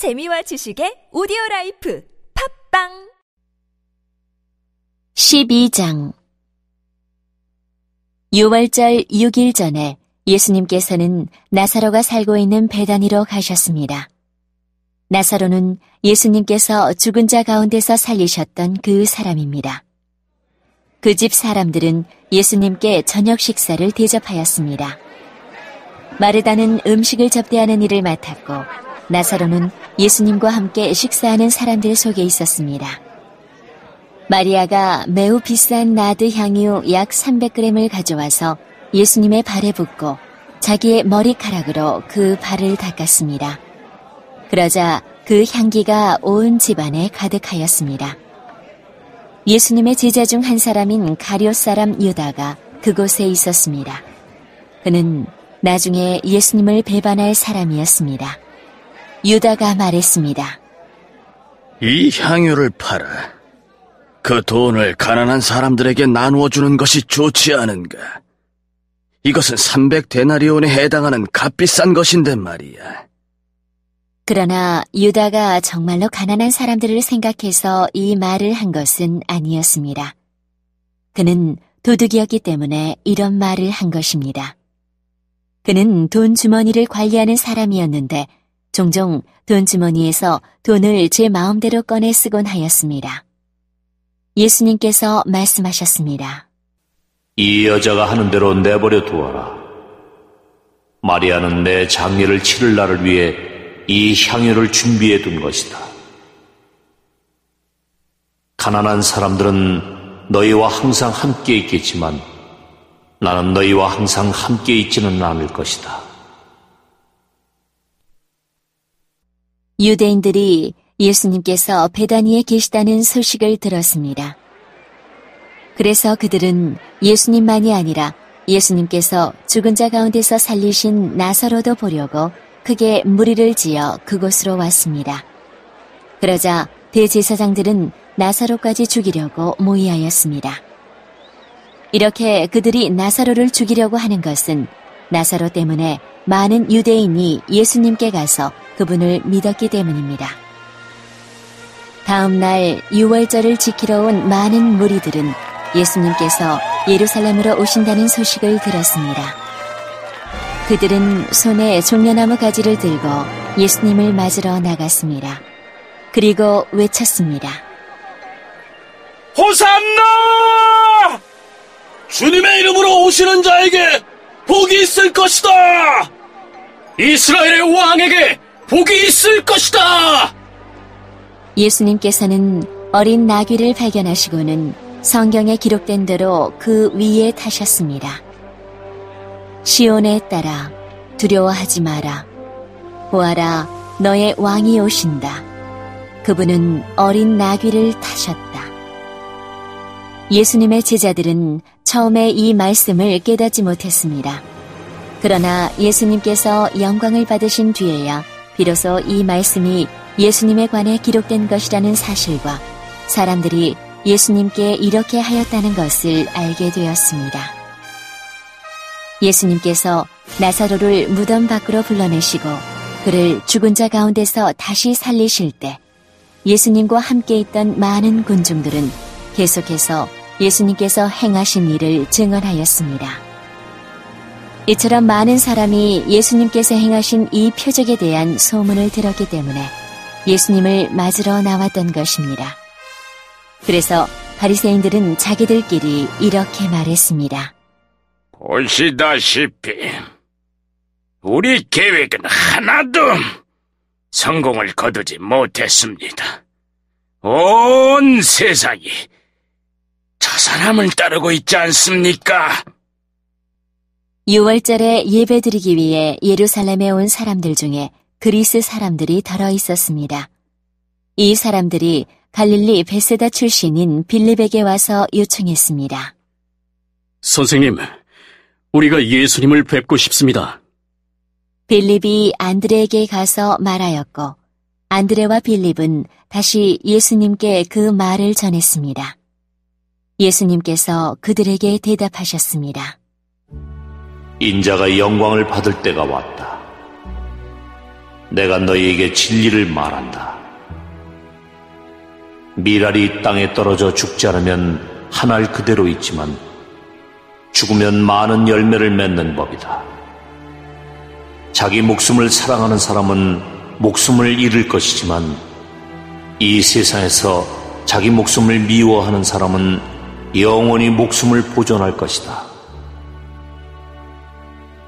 재미와 지식의 오디오 라이프 팟빵 12장 유월절 6일 전에 예수님께서는 나사로가 살고 있는 베다니로 가셨습니다. 나사로는 예수님께서 죽은 자 가운데서 살리셨던 그 사람입니다. 그 집 사람들은 예수님께 저녁 식사를 대접하였습니다. 마르다는 음식을 접대하는 일을 맡았고 나사로는 예수님과 함께 식사하는 사람들 속에 있었습니다. 마리아가 매우 비싼 나드 향유 약 300g을 가져와서 예수님의 발에 붓고 자기의 머리카락으로 그 발을 닦았습니다. 그러자 그 향기가 온 집안에 가득하였습니다. 예수님의 제자 중 한 사람인 가룟 사람 유다가 그곳에 있었습니다. 그는 나중에 예수님을 배반할 사람이었습니다. 유다가 말했습니다. 이 향유를 팔아 그 돈을 가난한 사람들에게 나누어 주는 것이 좋지 않은가? 이것은 300데나리온에 해당하는 값비싼 것인데 말이야. 그러나 유다가 정말로 가난한 사람들을 생각해서 이 말을 한 것은 아니었습니다. 그는 도둑이었기 때문에 이런 말을 한 것입니다. 그는 돈 주머니를 관리하는 사람이었는데 종종 돈 주머니에서 돈을 제 마음대로 꺼내 쓰곤 하였습니다. 예수님께서 말씀하셨습니다. 이 여자가 하는 대로 내버려 두어라. 마리아는 내 장례를 치를 날을 위해 이 향유를 준비해 둔 것이다. 가난한 사람들은 너희와 항상 함께 있겠지만 나는 너희와 항상 함께 있지는 않을 것이다. 유대인들이 예수님께서 베다니에 계시다는 소식을 들었습니다. 그래서 그들은 예수님만이 아니라 예수님께서 죽은 자 가운데서 살리신 나사로도 보려고 크게 무리를 지어 그곳으로 왔습니다. 그러자 대제사장들은 나사로까지 죽이려고 모의하였습니다. 이렇게 그들이 나사로를 죽이려고 하는 것은 나사로 때문에 많은 유대인이 예수님께 가서 그분을 믿었기 때문입니다. 다음 날 6월절을 지키러 온 많은 무리들은 예수님께서 예루살렘으로 오신다는 소식을 들었습니다. 그들은 손에 종려나무 가지를 들고 예수님을 맞으러 나갔습니다. 그리고 외쳤습니다. 호산나! 주님의 이름으로 오시는 자에게 복이 있을 것이다! 이스라엘의 왕에게 복이 있을 것이다! 예수님께서는 어린 나귀를 발견하시고는 성경에 기록된 대로 그 위에 타셨습니다. 시온에 따라 두려워하지 마라. 보아라, 너의 왕이 오신다. 그분은 어린 나귀를 타셨다. 예수님의 제자들은 처음에 이 말씀을 깨닫지 못했습니다. 그러나 예수님께서 영광을 받으신 뒤에야 비로소 이 말씀이 예수님에 관해 기록된 것이라는 사실과 사람들이 예수님께 이렇게 하였다는 것을 알게 되었습니다. 예수님께서 나사로를 무덤 밖으로 불러내시고 그를 죽은 자 가운데서 다시 살리실 때 예수님과 함께 있던 많은 군중들은 계속해서 예수님께서 행하신 일을 증언하였습니다. 이처럼 많은 사람이 예수님께서 행하신 이 표적에 대한 소문을 들었기 때문에 예수님을 맞으러 나왔던 것입니다. 그래서 바리새인들은 자기들끼리 이렇게 말했습니다. 보시다시피 우리 계획은 하나도 성공을 거두지 못했습니다. 온 세상이 저 사람을 따르고 있지 않습니까? 6월절에 예배드리기 위해 예루살렘에 온 사람들 중에 그리스 사람들이 덜어 있었습니다. 이 사람들이 갈릴리 베세다 출신인 빌립에게 와서 요청했습니다. 선생님, 우리가 예수님을 뵙고 싶습니다. 빌립이 안드레에게 가서 말하였고, 안드레와 빌립은 다시 예수님께 그 말을 전했습니다. 예수님께서 그들에게 인자가 영광을 받을 때가 왔다. 내가 너희에게 진리를 말한다. 미랄이 땅에 떨어져 죽지 않으면 한 알 그대로 있지만 죽으면 많은 열매를 맺는 법이다. 자기 목숨을 사랑하는 사람은 목숨을 잃을 것이지만 이 세상에서 자기 목숨을 미워하는 사람은 영원히 목숨을 보존할 것이다.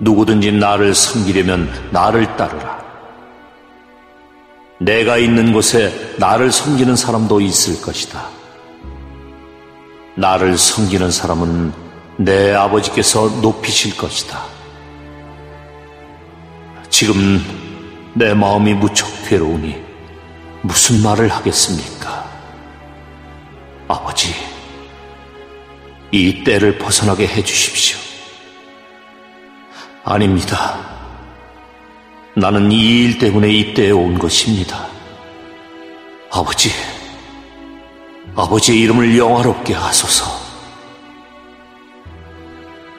누구든지 나를 섬기려면 나를 따르라. 내가 있는 곳에 나를 섬기는 사람도 있을 것이다. 나를 섬기는 사람은 내 아버지께서 높이실 것이다. 지금 내 마음이 무척 괴로우니 무슨 말을 하겠습니까? 아버지, 이 때를 벗어나게 해주십시오. 아닙니다. 나는 이 일 때문에 이때에 온 것입니다. 아버지, 아버지의 이름을 영화롭게 하소서.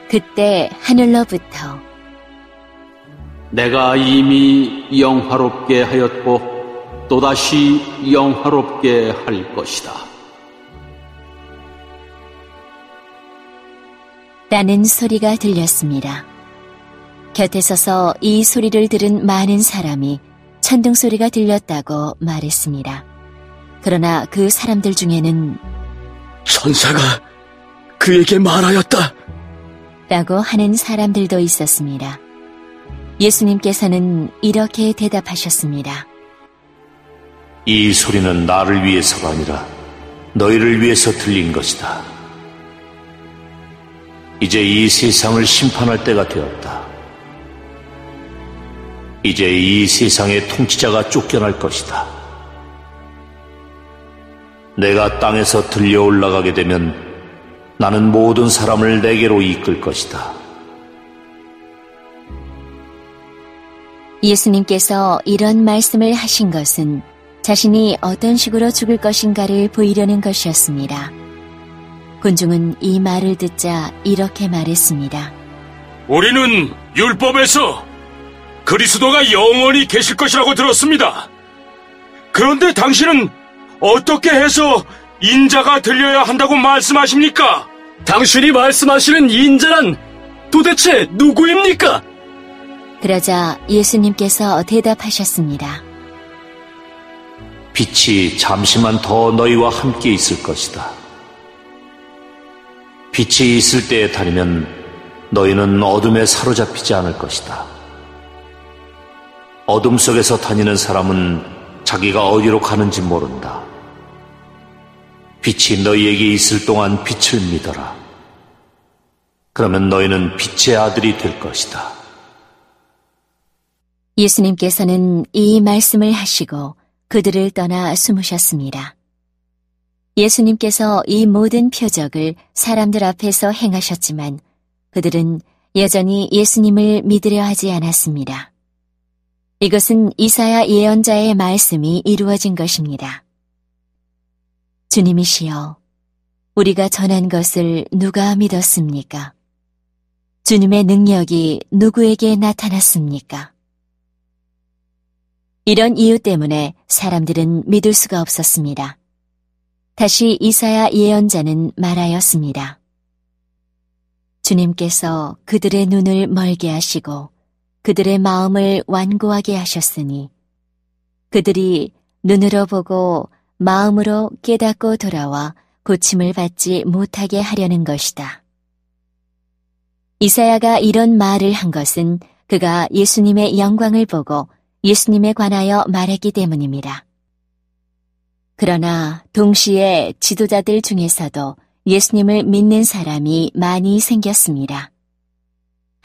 그때 하늘로부터 내가 이미 영화롭게 하였고 또다시 영화롭게 할 것이다. 라는 소리가 들렸습니다. 곁에 서서 이 소리를 들은 많은 사람이 천둥 소리가 들렸다고 말했습니다. 그러나 그 사람들 중에는 천사가 그에게 말하였다. 라고 하는 사람들도 있었습니다. 예수님께서는 이렇게 대답하셨습니다. 이 소리는 나를 위해서가 아니라 너희를 위해서 들린 것이다. 이제 이 세상을 심판할 때가 되었다. 이제 이 세상의 통치자가 쫓겨날 것이다. 내가 땅에서 들려 올라가게 되면 나는 모든 사람을 내게로 이끌 것이다. 예수님께서 이런 말씀을 하신 것은 자신이 어떤 식으로 죽을 것인가를 보이려는 것이었습니다. 군중은 이 말을 듣자 이렇게 말했습니다. 우리는 율법에서 그리스도가 영원히 계실 것이라고 들었습니다. 그런데 당신은 어떻게 해서 인자가 들려야 한다고 말씀하십니까? 당신이 말씀하시는 인자란 도대체 누구입니까? 그러자 예수님께서 대답하셨습니다. 빛이 잠시만 더 너희와 함께 있을 것이다. 빛이 있을 때에 다니면 너희는 어둠에 사로잡히지 않을 것이다. 어둠 속에서 다니는 사람은 자기가 어디로 가는지 모른다. 빛이 너희에게 있을 동안 빛을 믿어라. 그러면 너희는 빛의 아들이 될 것이다. 예수님께서는 이 말씀을 하시고 그들을 떠나 숨으셨습니다. 예수님께서 이 모든 표적을 사람들 앞에서 행하셨지만 그들은 여전히 예수님을 믿으려 하지 않았습니다. 이것은 이사야 예언자의 말씀이 이루어진 것입니다. 주님이시여, 우리가 전한 것을 누가 믿었습니까? 주님의 능력이 누구에게 나타났습니까? 이런 이유 때문에 사람들은 믿을 수가 없었습니다. 다시 이사야 예언자는 말하였습니다. 주님께서 그들의 눈을 멀게 하시고 그들의 마음을 완고하게 하셨으니 그들이 눈으로 보고 마음으로 깨닫고 돌아와 고침을 받지 못하게 하려는 것이다. 이사야가 이런 말을 한 것은 그가 예수님의 영광을 보고 예수님에 관하여 말했기 때문입니다. 그러나 동시에 지도자들 중에서도 예수님을 믿는 사람이 많이 생겼습니다.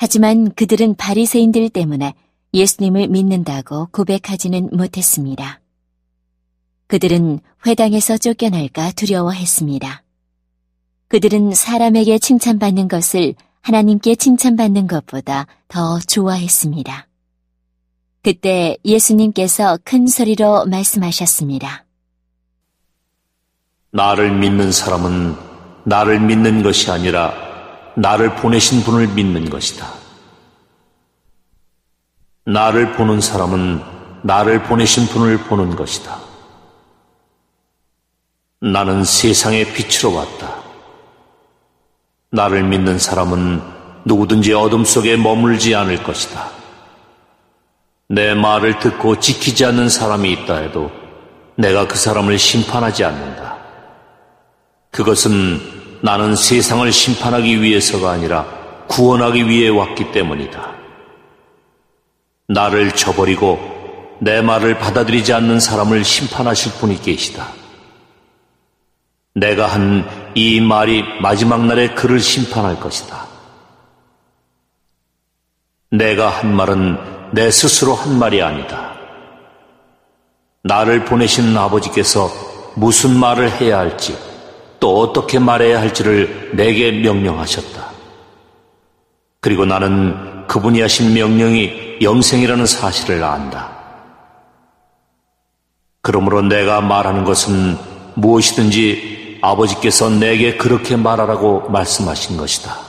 하지만 그들은 바리새인들 때문에 예수님을 믿는다고 고백하지는 못했습니다. 그들은 회당에서 쫓겨날까 두려워했습니다. 그들은 사람에게 칭찬받는 것을 하나님께 칭찬받는 것보다 더 좋아했습니다. 그때 예수님께서 큰 소리로 말씀하셨습니다. 나를 믿는 사람은 나를 믿는 것이 아니라 나를 보내신 분을 믿는 것이다. 나를 보는 사람은 나를 보내신 분을 보는 것이다. 나는 세상의 빛으로 왔다. 나를 믿는 사람은 누구든지 어둠 속에 머물지 않을 것이다. 내 말을 듣고 지키지 않는 사람이 있다 해도 내가 그 사람을 심판하지 않는다. 그것은 나는 세상을 심판하기 위해서가 아니라 구원하기 위해 왔기 때문이다. 나를 저버리고 내 말을 받아들이지 않는 사람을 심판하실 분이 계시다. 내가 한 이 말이 마지막 날에 그를 심판할 것이다. 내가 한 말은 내 스스로 한 말이 아니다. 나를 보내신 아버지께서 무슨 말을 해야 할지 또 어떻게 말해야 할지를 내게 명령하셨다. 그리고 나는 그분이 하신 명령이 영생이라는 사실을 안다. 그러므로 내가 말하는 것은 무엇이든지 아버지께서 내게 그렇게 말하라고 말씀하신 것이다.